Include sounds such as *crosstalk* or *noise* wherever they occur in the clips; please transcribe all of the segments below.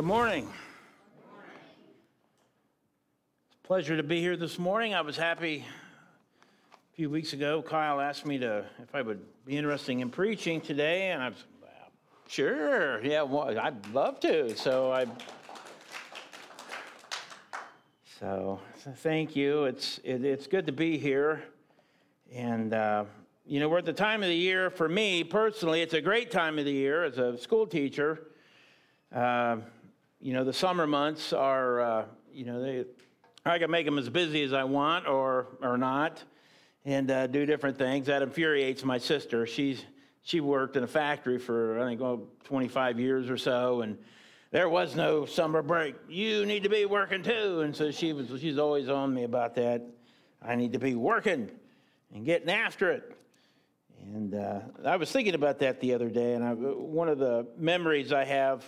Good morning. It's a pleasure to be here this morning. I was happy a few weeks ago. Kyle asked me to if I would be interested in preaching today, and I was sure, yeah, well, I'd love to. So I. So, so thank you. It's it, it's good to be here, and uh, you know we're at the time of the year for me personally. It's a great time of the year as a school teacher. Uh, you know, the summer months are, uh, you know, they, I can make them as busy as I want or, or not and uh, do different things. That infuriates my sister. She's, she worked in a factory for, I think, oh, 25 years or so, and there was no summer break. You need to be working too. And so she was, she's always on me about that. I need to be working and getting after it. And uh, I was thinking about that the other day, and I, one of the memories I have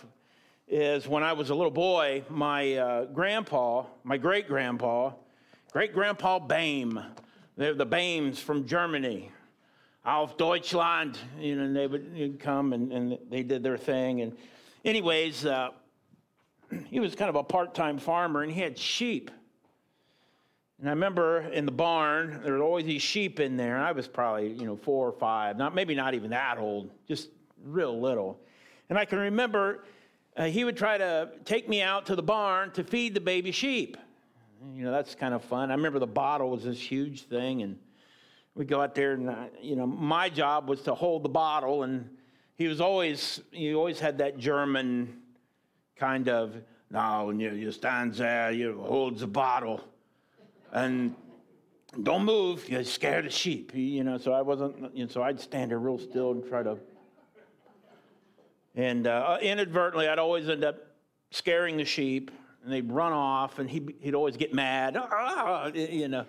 is when I was a little boy, my uh, grandpa, my great grandpa, great grandpa Boehm, they're the Boehms from Germany, auf Deutschland, you know, and they would come and, and they did their thing. And, anyways, uh, he was kind of a part time farmer and he had sheep. And I remember in the barn, there were always these sheep in there. And I was probably, you know, four or five, not maybe not even that old, just real little. And I can remember uh, he would try to take me out to the barn to feed the baby sheep. You know, that's kind of fun. I remember the bottle was this huge thing, and we'd go out there, and, uh, you know, my job was to hold the bottle, and he was always, he always had that German kind of, no, you, you stand there, you hold the bottle, and don't move, you scare the sheep, you know, so I wasn't, you know, so I'd stand there real still and try to and uh, inadvertently, I'd always end up scaring the sheep, and they'd run off, and he'd, he'd always get mad, ah, you know.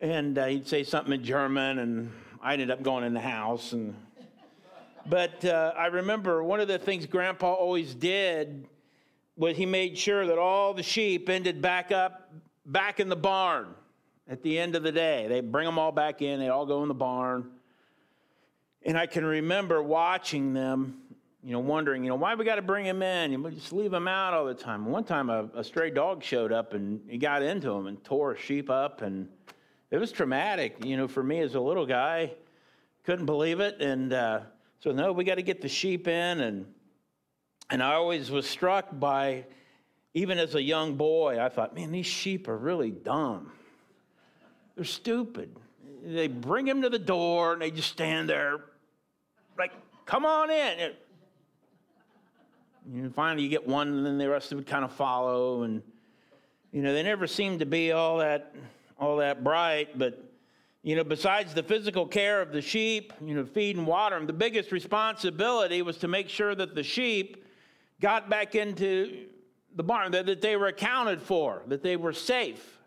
And uh, he'd say something in German, and I ended up going in the house. And but uh, I remember one of the things Grandpa always did was he made sure that all the sheep ended back up, back in the barn at the end of the day. They bring them all back in. They all go in the barn. And I can remember watching them you know, wondering, you know, why we got to bring him in? You just leave him out all the time. One time, a, a, stray dog showed up and he got into him and tore a sheep up, and it was traumatic. You know, for me as a little guy, couldn't believe it, and uh, so no, we got to get the sheep in, and and I always was struck by, even as a young boy, I thought, man, these sheep are really dumb. They're stupid. They bring him to the door and they just stand there, like, come on in. Know, finally, you get one, and then the rest of it kind of follow. And you know, they never seem to be all that all that bright. But you know, besides the physical care of the sheep, you know, feed and water them, the biggest responsibility was to make sure that the sheep got back into the barn, that, that they were accounted for, that they were safe.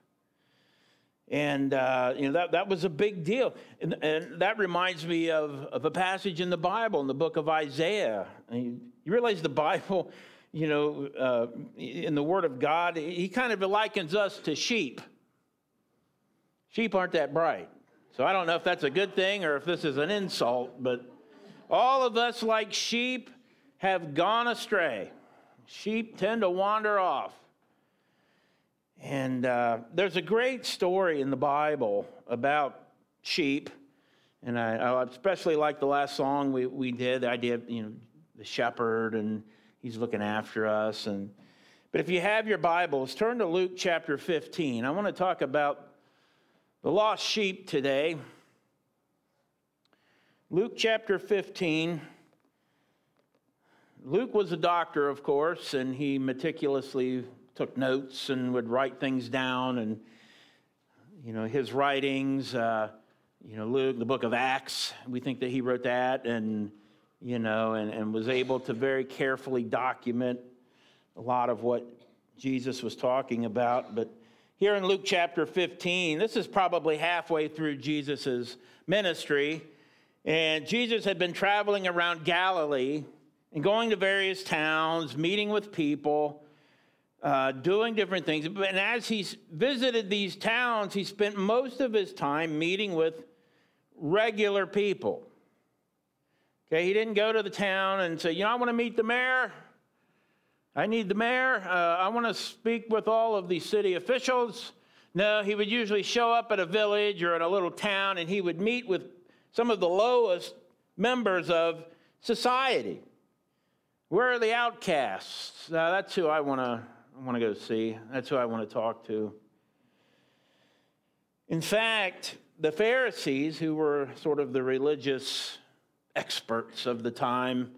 And, uh, you know, that, that was a big deal. And, and, that reminds me of, of a passage in the Bible, in the book of Isaiah. You realize the Bible, you know, uh, in the Word of God, he kind of likens us to sheep. Sheep aren't that bright. So I don't know if that's a good thing or if this is an insult, but all of us, like sheep, have gone astray. Sheep tend to wander off. And uh, there's a great story in the Bible about sheep. And I, I, especially like the last song we, we did, the idea of, you know, the shepherd and he's looking after us. And, but if you have your Bibles, turn to Luke chapter 15. I want to talk about the lost sheep today. Luke chapter 15. Luke was a doctor, of course, and he meticulously took notes and would write things down. And, you know, his writings, uh, you know, Luke, the book of Acts, we think that he wrote that, and, you know, and, and was able to very carefully document a lot of what Jesus was talking about. But here in Luke chapter 15, this is probably halfway through Jesus' ministry. And Jesus had been traveling around Galilee and going to various towns, meeting with people uh, doing different things. And as he visited these towns, he spent most of his time meeting with regular people. Okay, he didn't go to the town and say, you know, I want to meet the mayor. I need the mayor. Uh, I want to speak with all of the city officials. No, he would usually show up at a village or in a little town and he would meet with some of the lowest members of society. Where are the outcasts? Uh, that's who I want to I want to go see. That's who I want to talk to. In fact, the Pharisees, who were sort of the religious experts of the time,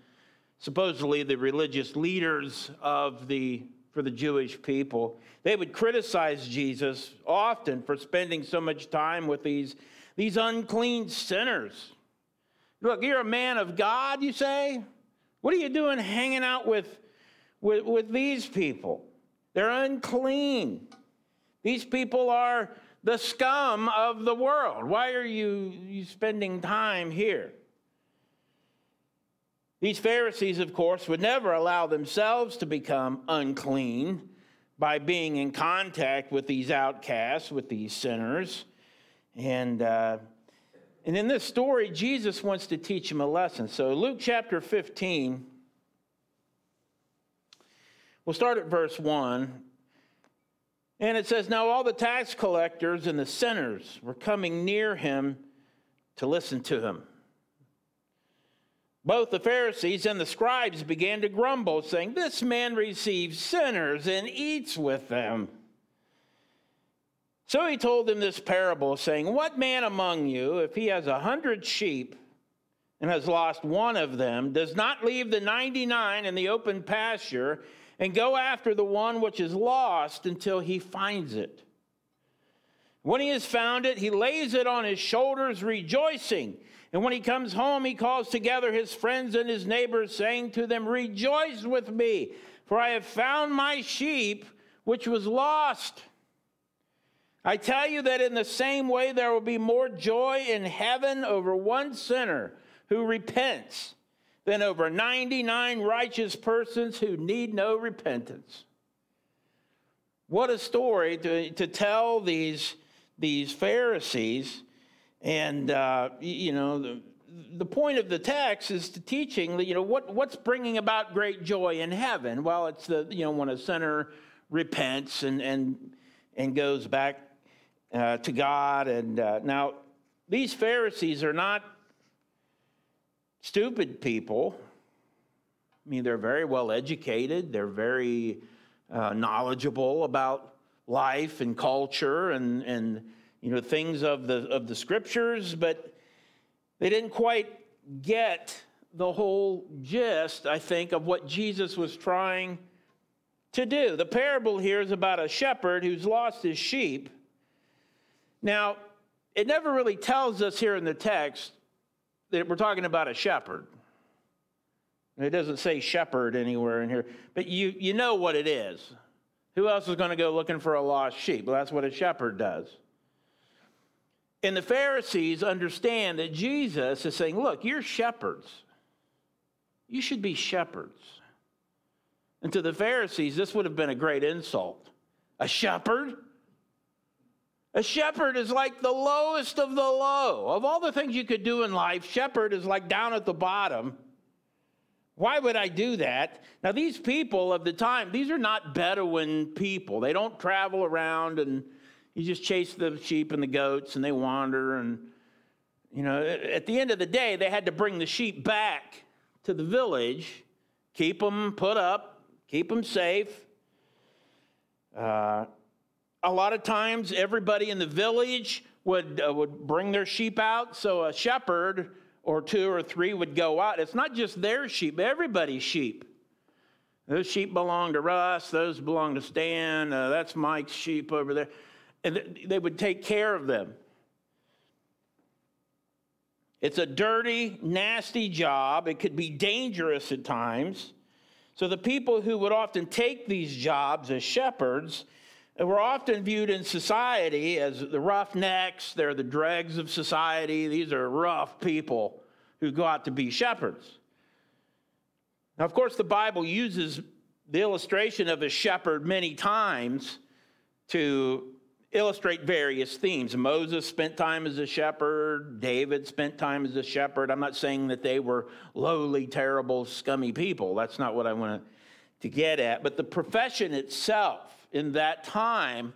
supposedly the religious leaders of the for the Jewish people. They would criticize Jesus often for spending so much time with these, these unclean sinners. Look, you're a man of God, you say? What are you doing hanging out with, with, with these people? They're unclean. These people are the scum of the world. Why are you, you spending time here? These Pharisees, of course, would never allow themselves to become unclean by being in contact with these outcasts, with these sinners. And, uh, and in this story, Jesus wants to teach them a lesson. So, Luke chapter 15, we'll start at verse 1. And it says, Now all the tax collectors and the sinners were coming near him to listen to him. Both the Pharisees and the scribes began to grumble, saying, This man receives sinners and eats with them. So he told them this parable, saying, What man among you, if he has a hundred sheep and has lost one of them, does not leave the 99 in the open pasture and go after the one which is lost until he finds it? When he has found it, he lays it on his shoulders, rejoicing. And when he comes home, he calls together his friends and his neighbors, saying to them, Rejoice with me, for I have found my sheep which was lost. I tell you that in the same way there will be more joy in heaven over one sinner who repents than over 99 righteous persons who need no repentance. What a story to, to tell these, these Pharisees and, uh, you know, the, the point of the text is to teaching, that you know, what, what's bringing about great joy in heaven? Well, it's the, you know, when a sinner repents and, and, and goes back uh, to God. And uh, now, these Pharisees are not stupid people. I mean, they're very well educated, they're very uh, knowledgeable about life and culture and, and you know, things of the, of the scriptures, but they didn't quite get the whole gist, I think, of what Jesus was trying to do. The parable here is about a shepherd who's lost his sheep. Now, it never really tells us here in the text that we're talking about a shepherd. It doesn't say shepherd anywhere in here, but you, you know what it is. Who else is going to go looking for a lost sheep? Well, that's what a shepherd does. And the Pharisees understand that Jesus is saying, Look, you're shepherds. You should be shepherds. And to the Pharisees, this would have been a great insult. A shepherd? A shepherd is like the lowest of the low. Of all the things you could do in life, shepherd is like down at the bottom. Why would I do that? Now, these people of the time, these are not Bedouin people. They don't travel around and you just chase the sheep and the goats and they wander. And, you know, at the end of the day, they had to bring the sheep back to the village, keep them put up, keep them safe. Uh, a lot of times, everybody in the village would, uh, would bring their sheep out. So a shepherd or two or three would go out. It's not just their sheep, everybody's sheep. Those sheep belong to Russ, those belong to Stan, uh, that's Mike's sheep over there and they would take care of them. It's a dirty, nasty job. It could be dangerous at times. So, the people who would often take these jobs as shepherds uh, were often viewed in society as the roughnecks. They're the dregs of society. These are rough people who go out to be shepherds. Now, of course, the Bible uses the illustration of a shepherd many times to illustrate various themes. Moses spent time as a shepherd, David spent time as a shepherd. I'm not saying that they were lowly, terrible, scummy people. That's not what I want to get at. But the profession itself in that time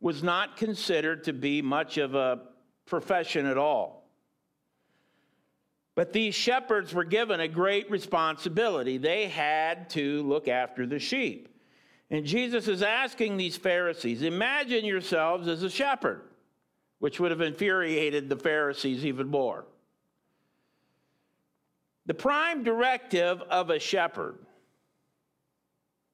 was not considered to be much of a profession at all. But these shepherds were given a great responsibility. They had to look after the sheep. And Jesus is asking these Pharisees imagine yourselves as a shepherd, which would have infuriated the Pharisees even more. The prime directive of a shepherd,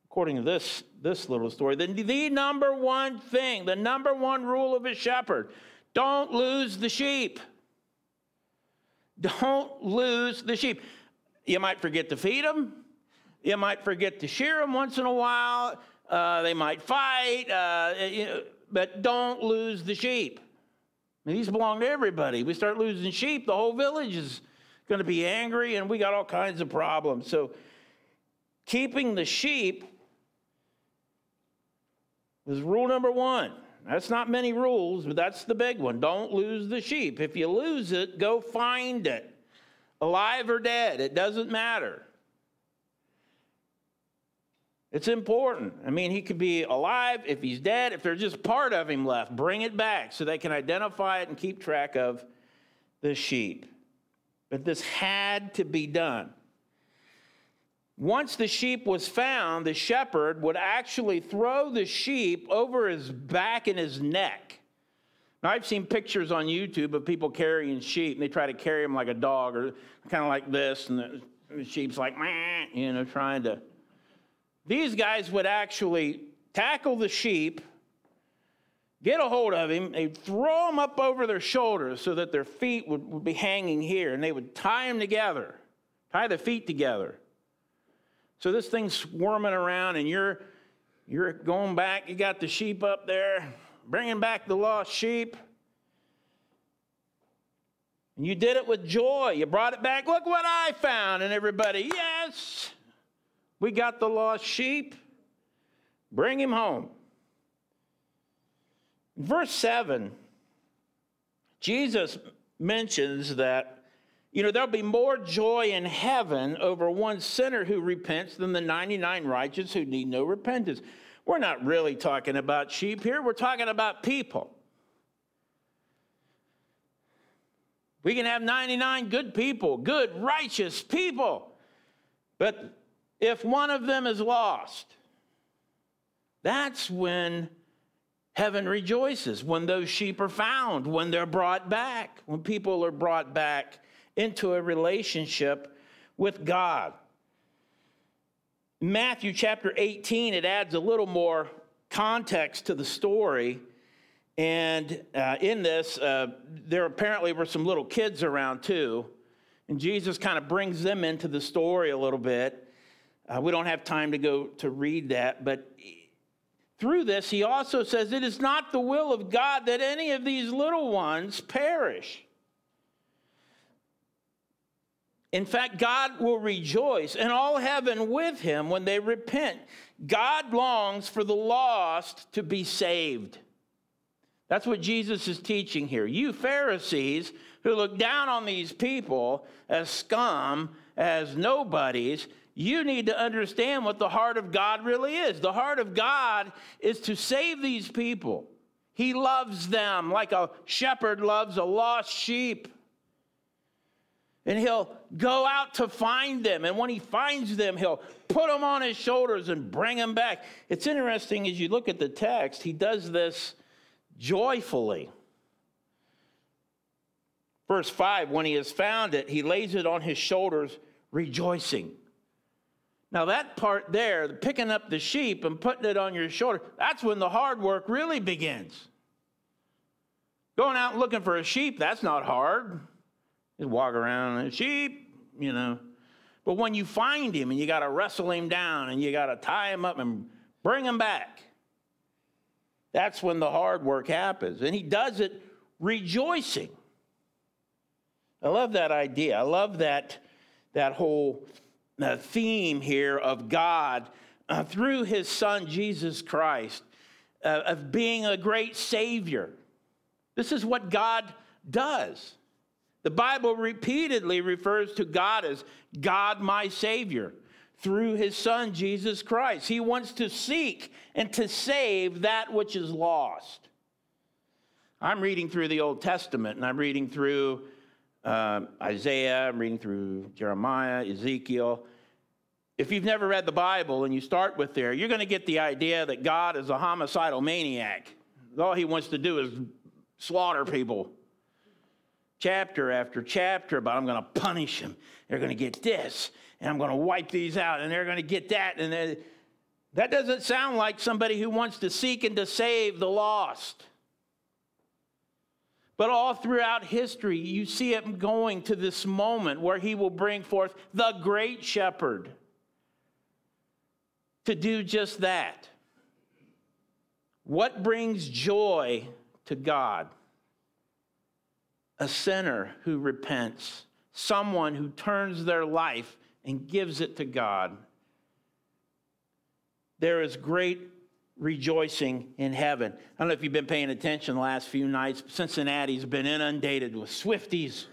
according to this, this little story, the, the number one thing, the number one rule of a shepherd don't lose the sheep. Don't lose the sheep. You might forget to feed them. You might forget to shear them once in a while. Uh, they might fight, uh, you know, but don't lose the sheep. I mean, these belong to everybody. We start losing sheep, the whole village is going to be angry, and we got all kinds of problems. So, keeping the sheep is rule number one. That's not many rules, but that's the big one. Don't lose the sheep. If you lose it, go find it. Alive or dead, it doesn't matter. It's important. I mean, he could be alive if he's dead. If there's just part of him left, bring it back so they can identify it and keep track of the sheep. But this had to be done. Once the sheep was found, the shepherd would actually throw the sheep over his back and his neck. Now, I've seen pictures on YouTube of people carrying sheep, and they try to carry them like a dog or kind of like this, and the, sheep's like, you know, trying to. These guys would actually tackle the sheep, get a hold of him, they'd throw him up over their shoulders so that their feet would, would be hanging here, and they would tie him together, tie the feet together so this thing's swarming around, and you're you're going back. You got the sheep up there, bringing back the lost sheep. And you did it with joy. You brought it back. Look what I found. And everybody, yes, we got the lost sheep. Bring him home. verse 7, Jesus mentions that you know, there'll be more joy in heaven over one sinner who repents than the 99 righteous who need no repentance. We're not really talking about sheep here, we're talking about people. We can have 99 good people, good, righteous people. But if one of them is lost, that's when heaven rejoices, when those sheep are found, when they're brought back, when people are brought back into a relationship with God. Matthew chapter 18, it adds a little more context to the story. And uh, in this, uh, there apparently were some little kids around too. And Jesus kind of brings them into the story a little bit. Uh, we don't have time to go to read that, but through this, he also says, It is not the will of God that any of these little ones perish. In fact, God will rejoice and all heaven with him when they repent. God longs for the lost to be saved. That's what Jesus is teaching here. You Pharisees who look down on these people as scum, as nobodies, you need to understand what the heart of God really is. The heart of God is to save these people. He loves them like a shepherd loves a lost sheep and he'll go out to find them. And when he finds them, he'll put them on his shoulders and bring them back. It's interesting as you look at the text, he does this joyfully. Verse 5 when he has found it, he lays it on his shoulders, rejoicing. Now, that part there, picking up the sheep and putting it on your shoulder, that's when the hard work really begins. Going out looking for a sheep, that's not hard. Just walk around sheep, you know. But when you find him and you got to wrestle him down and you got to tie him up and bring him back, that's when the hard work happens. And he does it rejoicing. I love that idea. I love that, that whole uh, theme here of God uh, through his son Jesus Christ uh, of being a great Savior. This is what God does. The Bible repeatedly refers to God as God, my Savior. through his son, Jesus Christ. He wants to seek and to save that which is lost. I'm reading through the Old Testament and I'm reading through uh, Isaiah, I'm reading through Jeremiah, Ezekiel. If you've never read the Bible and you start with there, you're going to get the idea that God is a homicidal maniac. All he wants to do is slaughter people. Chapter after chapter, but I'm going to punish them. They're going to get this, and I'm going to wipe these out, and they're going to get that. And that doesn't sound like somebody who wants to seek and to save the lost. But all throughout history, you see him going to this moment where he will bring forth the great shepherd to do just that. What brings joy to God? A sinner who repents, someone who turns their life and gives it to God. There is great rejoicing in heaven. I don't know if you've been paying attention the last few nights. Cincinnati's been inundated with Swifties.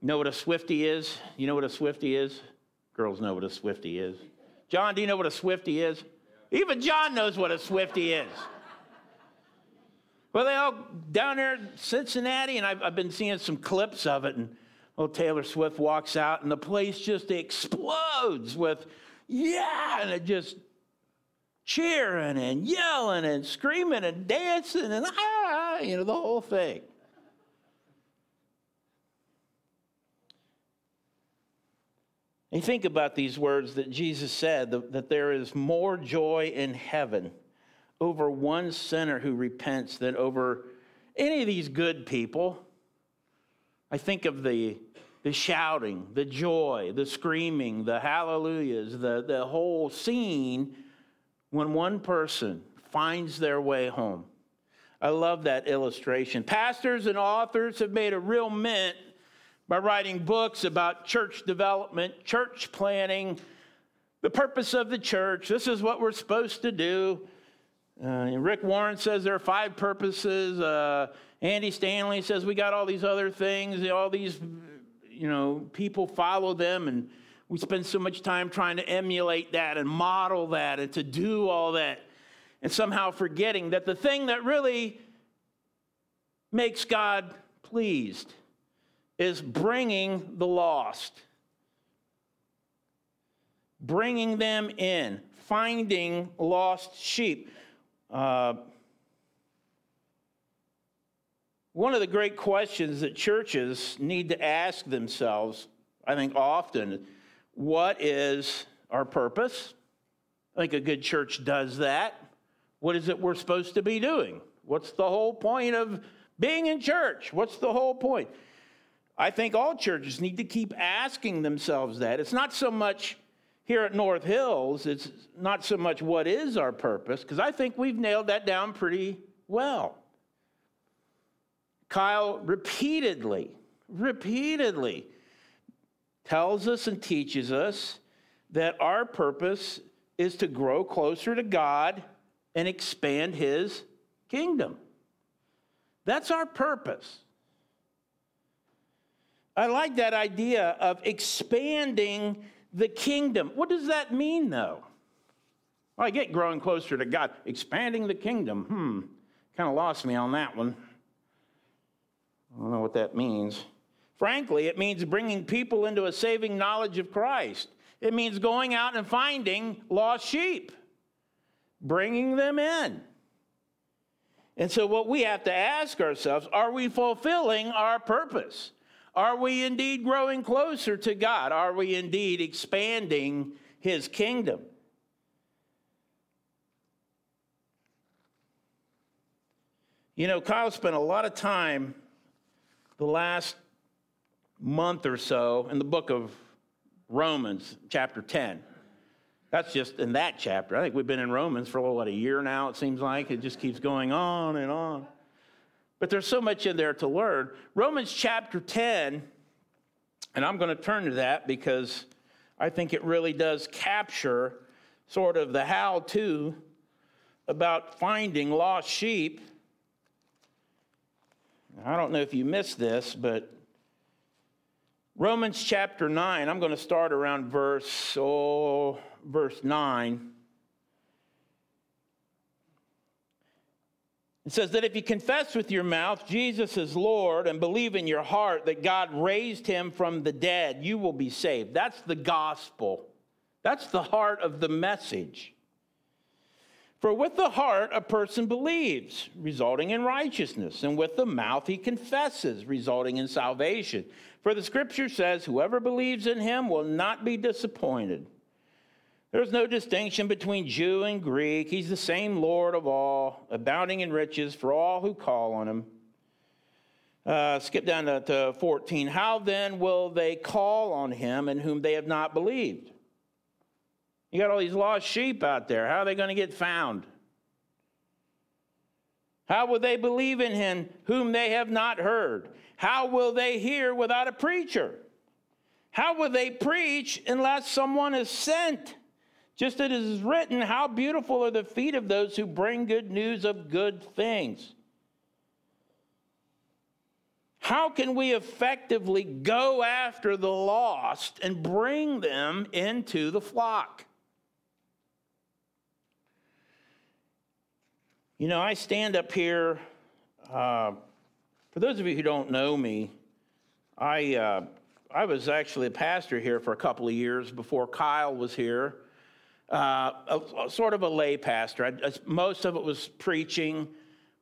You know what a Swifty is? You know what a Swifty is? Girls know what a Swifty is. John, do you know what a Swifty is? Even John knows what a Swifty is. Well, they all down there in Cincinnati, and I've, I've been seeing some clips of it, and old Taylor Swift walks out, and the place just explodes with, yeah, and it just cheering and yelling and screaming and dancing and ah, you know, the whole thing. And think about these words that Jesus said that there is more joy in heaven over one sinner who repents than over any of these good people. I think of the, the shouting, the joy, the screaming, the hallelujahs, the, the whole scene when one person finds their way home. I love that illustration. Pastors and authors have made a real mint by writing books about church development, church planning, the purpose of the church. This is what we're supposed to do. Uh, Rick Warren says there are five purposes. Uh, Andy Stanley says we got all these other things. All these, you know, people follow them, and we spend so much time trying to emulate that and model that and to do all that, and somehow forgetting that the thing that really makes God pleased is bringing the lost, bringing them in, finding lost sheep. Uh, one of the great questions that churches need to ask themselves, I think often, what is our purpose? I think a good church does that. What is it we're supposed to be doing? What's the whole point of being in church? What's the whole point? I think all churches need to keep asking themselves that. It's not so much here at North Hills, it's not so much what is our purpose, because I think we've nailed that down pretty well. Kyle repeatedly, repeatedly tells us and teaches us that our purpose is to grow closer to God and expand His kingdom. That's our purpose. I like that idea of expanding the kingdom. What does that mean, though? Well, I get growing closer to God. Expanding the kingdom. Hmm, kind of lost me on that one. I don't know what that means. Frankly, it means bringing people into a saving knowledge of Christ. It means going out and finding lost sheep, bringing them in. And so, what we have to ask ourselves are we fulfilling our purpose? Are we indeed growing closer to God? Are we indeed expanding His kingdom? You know, Kyle spent a lot of time the last month or so in the book of Romans, chapter 10. That's just in that chapter. I think we've been in Romans for a little what, a year now, it seems like. It just keeps going on and on. But there's so much in there to learn. Romans chapter 10, and I'm going to turn to that because I think it really does capture sort of the how to about finding lost sheep. I don't know if you missed this, but Romans chapter 9, I'm going to start around verse, oh, verse 9. It says that if you confess with your mouth Jesus is Lord and believe in your heart that God raised him from the dead, you will be saved. That's the gospel. That's the heart of the message. For with the heart a person believes, resulting in righteousness, and with the mouth he confesses, resulting in salvation. For the scripture says, Whoever believes in him will not be disappointed. There's no distinction between Jew and Greek. He's the same Lord of all, abounding in riches for all who call on him. Uh, skip down to, to 14. How then will they call on him in whom they have not believed? You got all these lost sheep out there. How are they going to get found? How will they believe in him whom they have not heard? How will they hear without a preacher? How will they preach unless someone is sent? Just as it is written, How beautiful are the feet of those who bring good news of good things. How can we effectively go after the lost and bring them into the flock? You know, I stand up here. Uh, for those of you who don't know me, I, uh, I was actually a pastor here for a couple of years before Kyle was here uh, a, a sort of a lay pastor. I, most of it was preaching,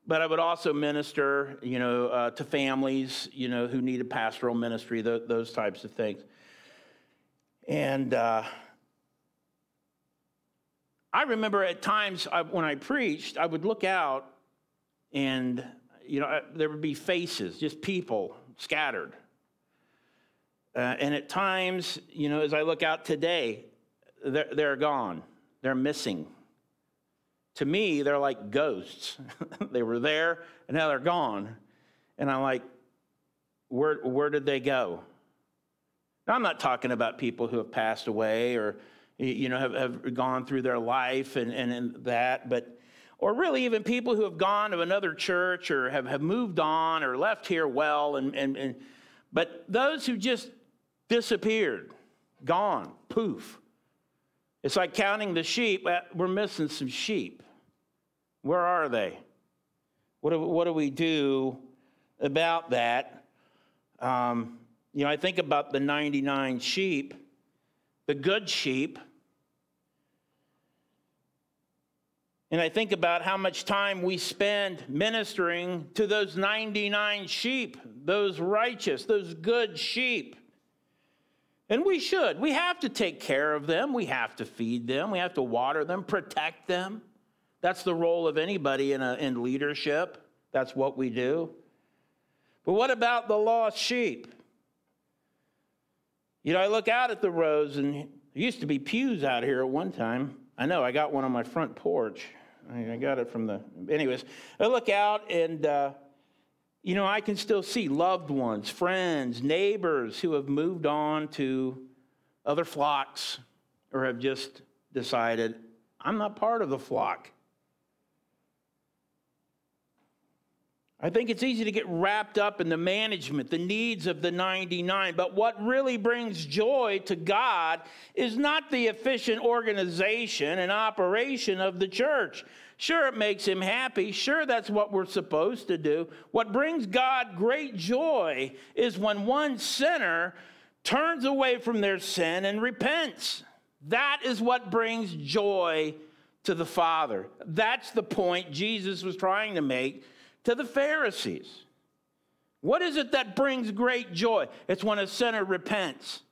but I would also minister, you know, uh, to families, you know, who needed pastoral ministry, the, those types of things. And uh, I remember at times I, when I preached, I would look out and, you know, there would be faces, just people scattered. Uh, and at times, you know, as I look out today, they're, they're gone, they're missing. To me, they're like ghosts. *laughs* they were there and now they're gone. And I'm like, where, where did they go? Now, I'm not talking about people who have passed away or, you know, have, have gone through their life and, and, and that, but, or really even people who have gone to another church or have, have moved on or left here well, and, and, and but those who just disappeared, gone, poof. It's like counting the sheep. We're missing some sheep. Where are they? What do, what do we do about that? Um, you know, I think about the 99 sheep, the good sheep. And I think about how much time we spend ministering to those 99 sheep, those righteous, those good sheep. And we should. We have to take care of them. We have to feed them. We have to water them, protect them. That's the role of anybody in, a, in leadership. That's what we do. But what about the lost sheep? You know, I look out at the rows, and there used to be pews out here at one time. I know, I got one on my front porch. I got it from the. Anyways, I look out, and uh, you know, I can still see loved ones, friends, neighbors who have moved on to other flocks or have just decided, I'm not part of the flock. I think it's easy to get wrapped up in the management, the needs of the 99, but what really brings joy to God is not the efficient organization and operation of the church. Sure, it makes him happy. Sure, that's what we're supposed to do. What brings God great joy is when one sinner turns away from their sin and repents. That is what brings joy to the Father. That's the point Jesus was trying to make to the Pharisees. What is it that brings great joy? It's when a sinner repents.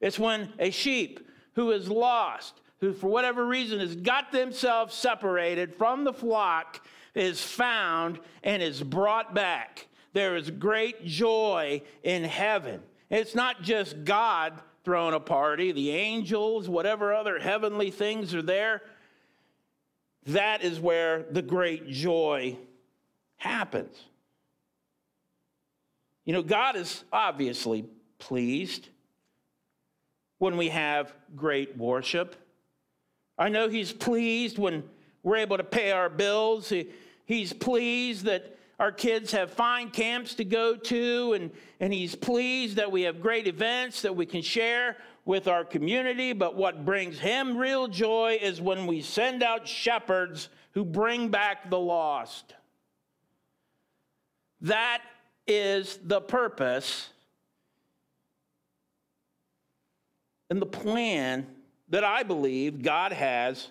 It's when a sheep who is lost, who for whatever reason has got themselves separated from the flock, is found and is brought back. There is great joy in heaven. It's not just God throwing a party, the angels, whatever other heavenly things are there. That is where the great joy happens. You know, God is obviously pleased when we have great worship. I know He's pleased when we're able to pay our bills. He, he's pleased that our kids have fine camps to go to, and, and he's pleased that we have great events that we can share with our community. But what brings him real joy is when we send out shepherds who bring back the lost. That is the purpose and the plan that I believe God has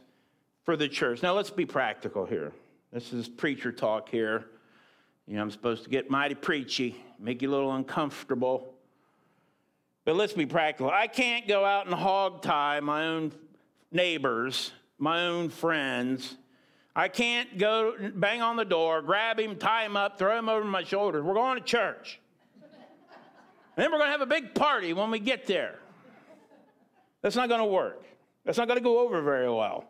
for the church. Now, let's be practical here. This is preacher talk here. You know, I'm supposed to get mighty preachy, make you a little uncomfortable. But let's be practical. I can't go out and hog tie my own neighbors, my own friends. I can't go bang on the door, grab him, tie him up, throw him over my shoulders. We're going to church. and then we're going to have a big party when we get there. That's not going to work. That's not going to go over very well.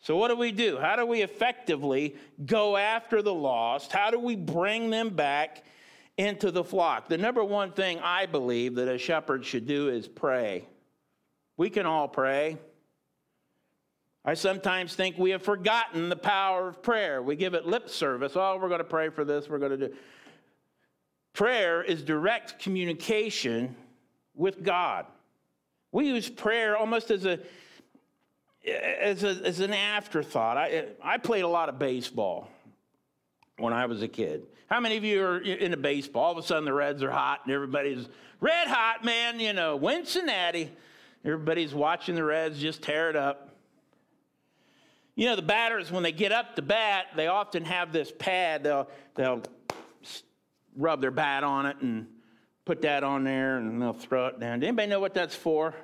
So, what do we do? How do we effectively go after the lost? How do we bring them back into the flock? The number one thing I believe that a shepherd should do is pray. We can all pray. I sometimes think we have forgotten the power of prayer. We give it lip service. Oh, we're going to pray for this, we're going to do. Prayer is direct communication with God. We use prayer almost as a as, a, as an afterthought. I, I played a lot of baseball when I was a kid. How many of you are into baseball? All of a sudden the Reds are hot and everybody's red hot, man, you know, Cincinnati. Everybody's watching the Reds just tear it up. You know, the batters, when they get up to bat, they often have this pad. They'll, they'll rub their bat on it and put that on there and they'll throw it down. Does Anybody know what that's for?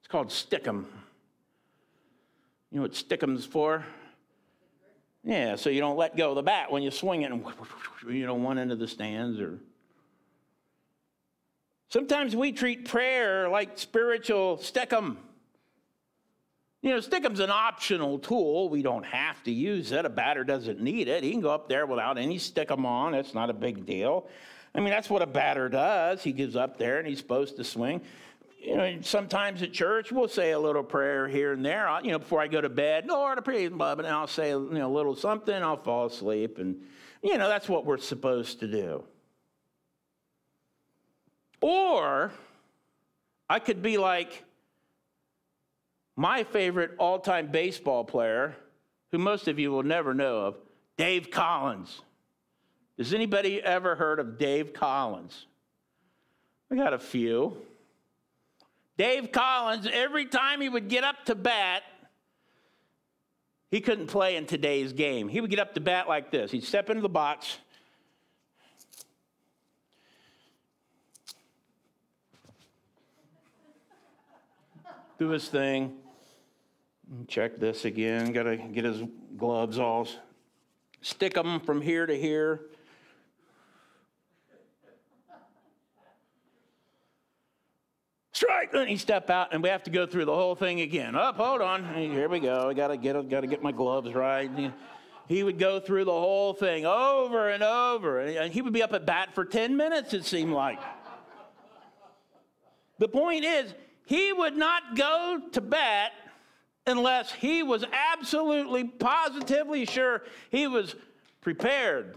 It's called stickum. You know what stickum's for? Yeah, so you don't let go of the bat when you swing it and you know one end of the stands or Sometimes we treat prayer like spiritual stickum. You know, stickum's an optional tool. We don't have to use it. A batter doesn't need it. He can go up there without any stickum on. It's not a big deal. I mean, that's what a batter does. He gives up there and he's supposed to swing. You know, sometimes at church we'll say a little prayer here and there. you know, before I go to bed, Lord, I pray, and I'll say you know a little something. I'll fall asleep, and you know that's what we're supposed to do. Or I could be like my favorite all-time baseball player, who most of you will never know of, Dave Collins. Has anybody ever heard of Dave Collins? We got a few. Dave Collins, every time he would get up to bat, he couldn't play in today's game. He would get up to bat like this. He'd step into the box. Do his thing. Check this again. Got to get his gloves all. Stick them from here to here. strike. And he step out, and we have to go through the whole thing again. Up, oh, hold on. Here we go. I gotta get, gotta get my gloves right. He would go through the whole thing over and over, and he would be up at bat for 10 minutes, it seemed like. The point is, he would not go to bat unless he was absolutely, positively sure he was prepared.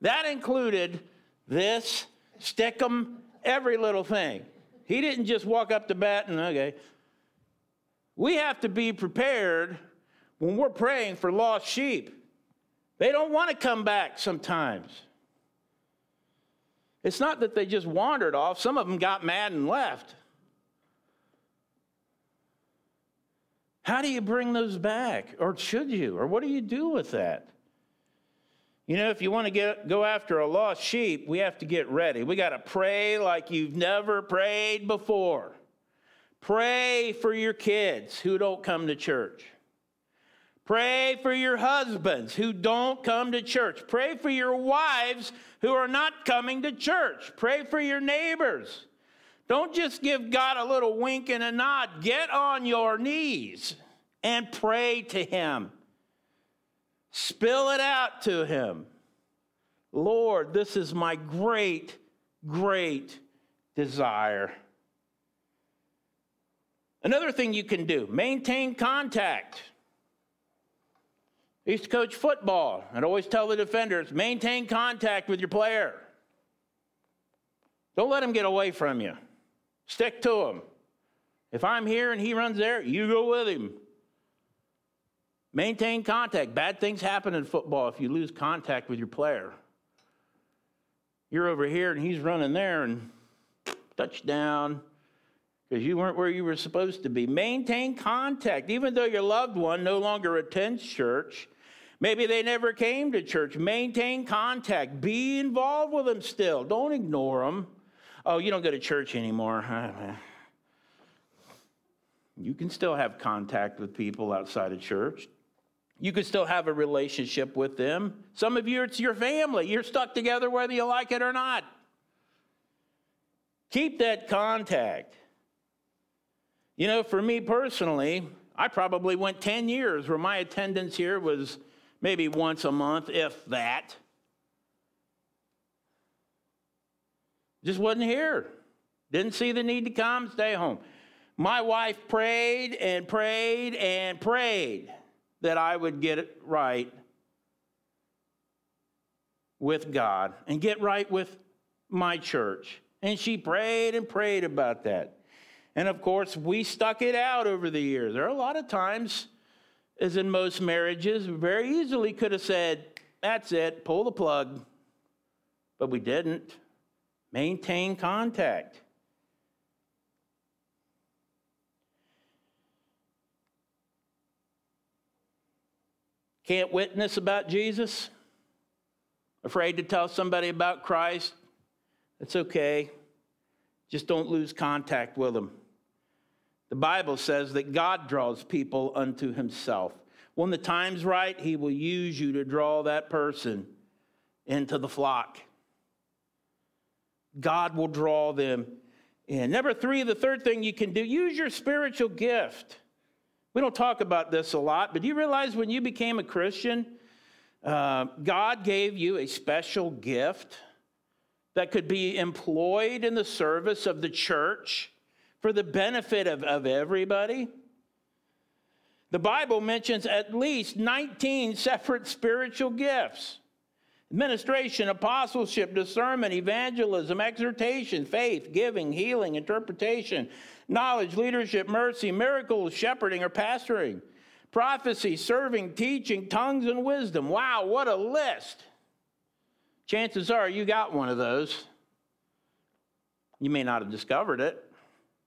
That included this, stickum, every little thing. He didn't just walk up to bat and, okay. We have to be prepared when we're praying for lost sheep. They don't want to come back sometimes. It's not that they just wandered off, some of them got mad and left. How do you bring those back? Or should you? Or what do you do with that? You know, if you want to get, go after a lost sheep, we have to get ready. We got to pray like you've never prayed before. Pray for your kids who don't come to church. Pray for your husbands who don't come to church. Pray for your wives who are not coming to church. Pray for your neighbors. Don't just give God a little wink and a nod. Get on your knees and pray to Him. Spill it out to him. Lord, this is my great, great desire. Another thing you can do maintain contact. I used to coach football. I'd always tell the defenders maintain contact with your player. Don't let him get away from you. Stick to him. If I'm here and he runs there, you go with him. Maintain contact. Bad things happen in football if you lose contact with your player. You're over here and he's running there and touchdown because you weren't where you were supposed to be. Maintain contact. Even though your loved one no longer attends church, maybe they never came to church, maintain contact. Be involved with them still. Don't ignore them. Oh, you don't go to church anymore. You can still have contact with people outside of church. You can still have a relationship with them. Some of you, it's your family. You're stuck together whether you like it or not. Keep that contact. You know, for me personally, I probably went 10 years where my attendance here was maybe once a month, if that. Just wasn't here. Didn't see the need to come, stay home. My wife prayed and prayed and prayed that I would get it right with God and get right with my church. And she prayed and prayed about that. And of course, we stuck it out over the years. There are a lot of times, as in most marriages, we very easily could have said, That's it, pull the plug. But we didn't. Maintain contact. Can't witness about Jesus? Afraid to tell somebody about Christ? That's okay. Just don't lose contact with them. The Bible says that God draws people unto himself. When the time's right, he will use you to draw that person into the flock. God will draw them in. Number three, the third thing you can do, use your spiritual gift. We don't talk about this a lot, but do you realize when you became a Christian, uh, God gave you a special gift that could be employed in the service of the church for the benefit of, of everybody? The Bible mentions at least 19 separate spiritual gifts administration, apostleship, discernment, evangelism, exhortation, faith, giving, healing, interpretation, knowledge, leadership, mercy, miracles, shepherding, or pastoring, prophecy, serving, teaching, tongues, and wisdom. Wow, what a list! Chances are you got one of those. You may not have discovered it,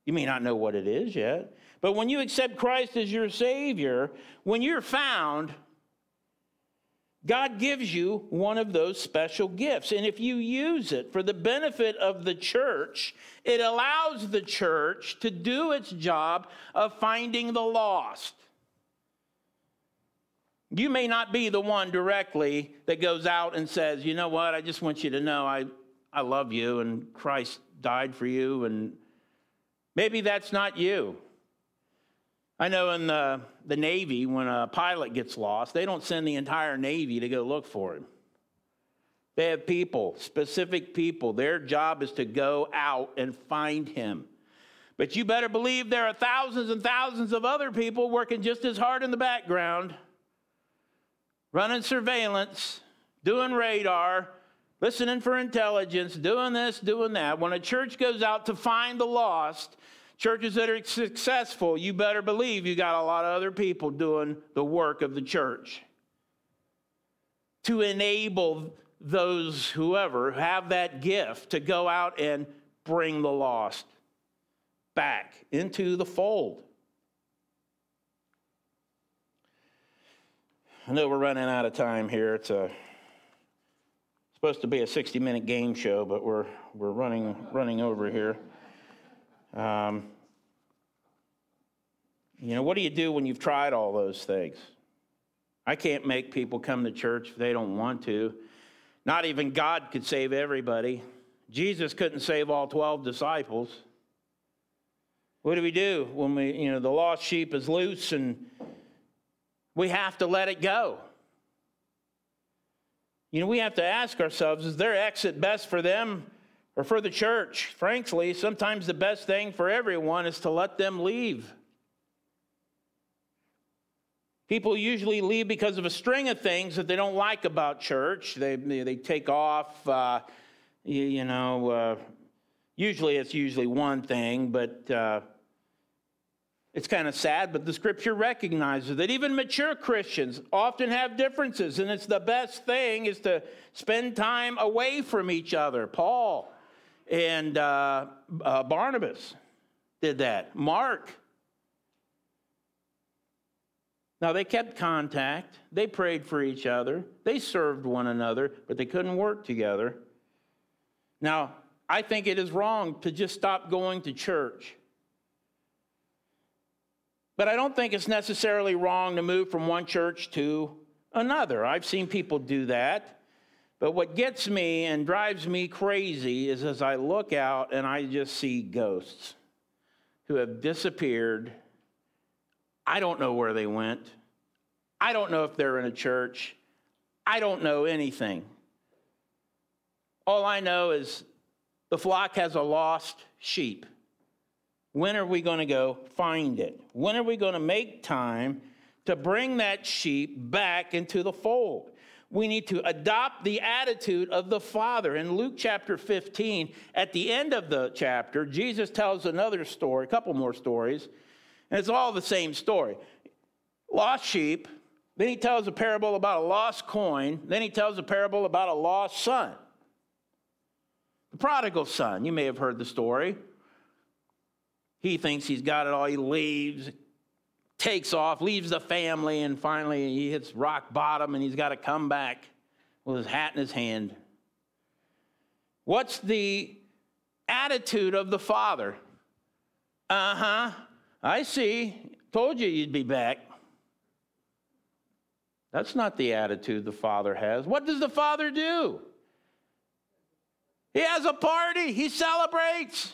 you may not know what it is yet. But when you accept Christ as your Savior, when you're found, God gives you one of those special gifts. And if you use it for the benefit of the church, it allows the church to do its job of finding the lost. You may not be the one directly that goes out and says, you know what, I just want you to know I, I love you and Christ died for you. And maybe that's not you. I know in the, the Navy, when a pilot gets lost, they don't send the entire Navy to go look for him. They have people, specific people. Their job is to go out and find him. But you better believe there are thousands and thousands of other people working just as hard in the background, running surveillance, doing radar, listening for intelligence, doing this, doing that. When a church goes out to find the lost, Churches that are successful, you better believe you got a lot of other people doing the work of the church to enable those, whoever, have that gift to go out and bring the lost back into the fold. I know we're running out of time here. It's a supposed to be a 60 minute game show, but we're, we're running, running over here. Um, you know, what do you do when you've tried all those things? I can't make people come to church if they don't want to. Not even God could save everybody. Jesus couldn't save all 12 disciples. What do we do when we, you know, the lost sheep is loose and we have to let it go? You know, we have to ask ourselves is their exit best for them or for the church. Frankly, sometimes the best thing for everyone is to let them leave. People usually leave because of a string of things that they don't like about church. They, they take off, uh, you, you, know, uh, usually it's usually one thing, but uh, it's kind of sad, but the scripture recognizes that even mature Christians often have differences, and it's the best thing is to spend time away from each other. Paul and uh, uh, Barnabas did that. Mark now, they kept contact, they prayed for each other, they served one another, but they couldn't work together. Now, I think it is wrong to just stop going to church. But I don't think it's necessarily wrong to move from one church to another. I've seen people do that. But what gets me and drives me crazy is as I look out and I just see ghosts who have disappeared I don't know where they went. I don't know if they're in a church. I don't know anything. All I know is the flock has a lost sheep. When are we going to go find it? When are we going to make time to bring that sheep back into the fold? We need to adopt the attitude of the Father. In Luke chapter 15, at the end of the chapter, Jesus tells another story, a couple more stories and it's all the same story. Lost sheep, then he tells a parable about a lost coin, then he tells a parable about a lost son. The prodigal son, you may have heard the story. He thinks he's got it all, he leaves, takes off, leaves the family, and finally he hits rock bottom and he's got to come back with his hat in his hand. What's the attitude of the father? Uh huh. I see. Told you you'd be back. That's not the attitude the Father has. What does the Father do? He has a party, he celebrates.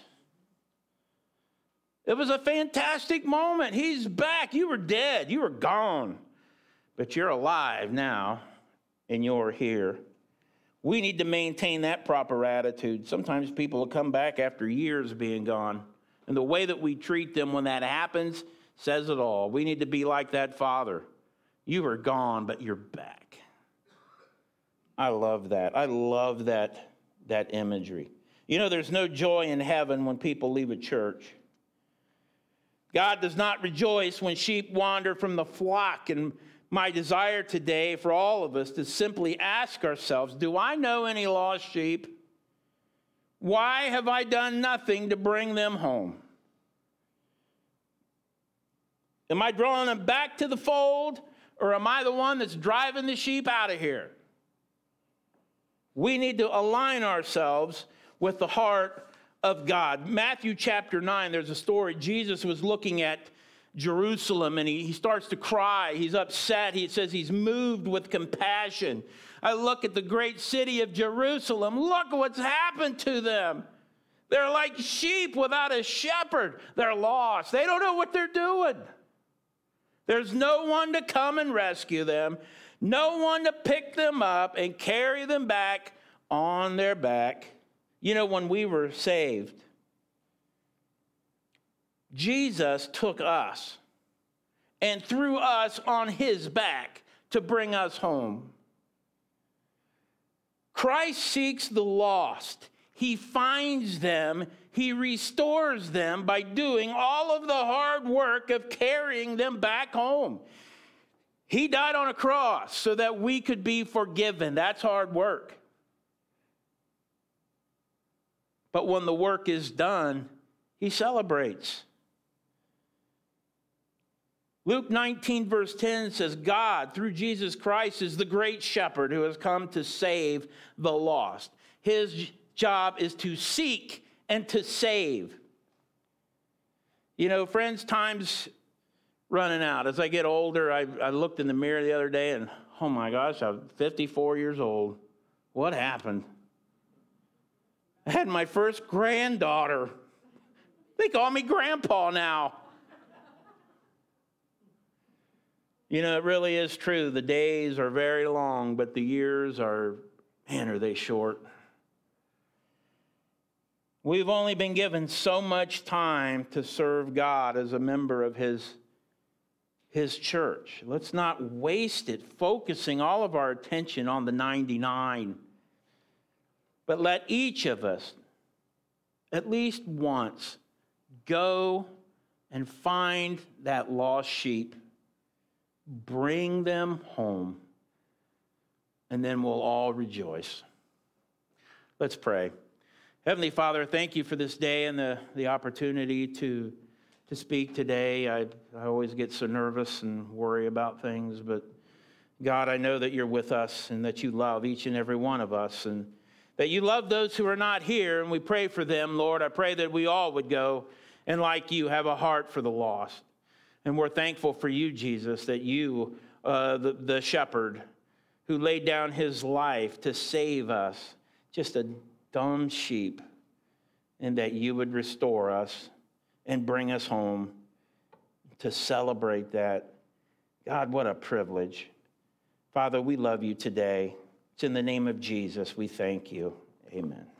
It was a fantastic moment. He's back. You were dead, you were gone, but you're alive now and you're here. We need to maintain that proper attitude. Sometimes people will come back after years being gone. And the way that we treat them when that happens says it all. We need to be like that father. You were gone, but you're back. I love that. I love that, that imagery. You know, there's no joy in heaven when people leave a church. God does not rejoice when sheep wander from the flock. And my desire today for all of us to simply ask ourselves Do I know any lost sheep? Why have I done nothing to bring them home? Am I drawing them back to the fold, or am I the one that's driving the sheep out of here? We need to align ourselves with the heart of God. Matthew chapter 9, there's a story. Jesus was looking at Jerusalem and he, he starts to cry. He's upset. He says he's moved with compassion. I look at the great city of Jerusalem. Look what's happened to them. They're like sheep without a shepherd. They're lost. They don't know what they're doing. There's no one to come and rescue them, no one to pick them up and carry them back on their back. You know, when we were saved, Jesus took us and threw us on his back to bring us home. Christ seeks the lost. He finds them, he restores them by doing all of the hard work of carrying them back home. He died on a cross so that we could be forgiven. That's hard work. But when the work is done, he celebrates. Luke 19, verse 10 says, God, through Jesus Christ, is the great shepherd who has come to save the lost. His job is to seek and to save. You know, friends, time's running out. As I get older, I, I looked in the mirror the other day and, oh my gosh, I'm 54 years old. What happened? I had my first granddaughter. They call me grandpa now. You know, it really is true. The days are very long, but the years are, man, are they short. We've only been given so much time to serve God as a member of His, his church. Let's not waste it focusing all of our attention on the 99. But let each of us, at least once, go and find that lost sheep, bring them home, and then we'll all rejoice. Let's pray. Heavenly Father, thank you for this day and the, the opportunity to to speak today. I, I always get so nervous and worry about things, but God, I know that you're with us and that you love each and every one of us and that you love those who are not here, and we pray for them, Lord. I pray that we all would go and, like you, have a heart for the lost. And we're thankful for you, Jesus, that you, uh, the, the shepherd, who laid down his life to save us, just a dumb sheep, and that you would restore us and bring us home to celebrate that. God, what a privilege. Father, we love you today. It's in the name of Jesus we thank you. Amen.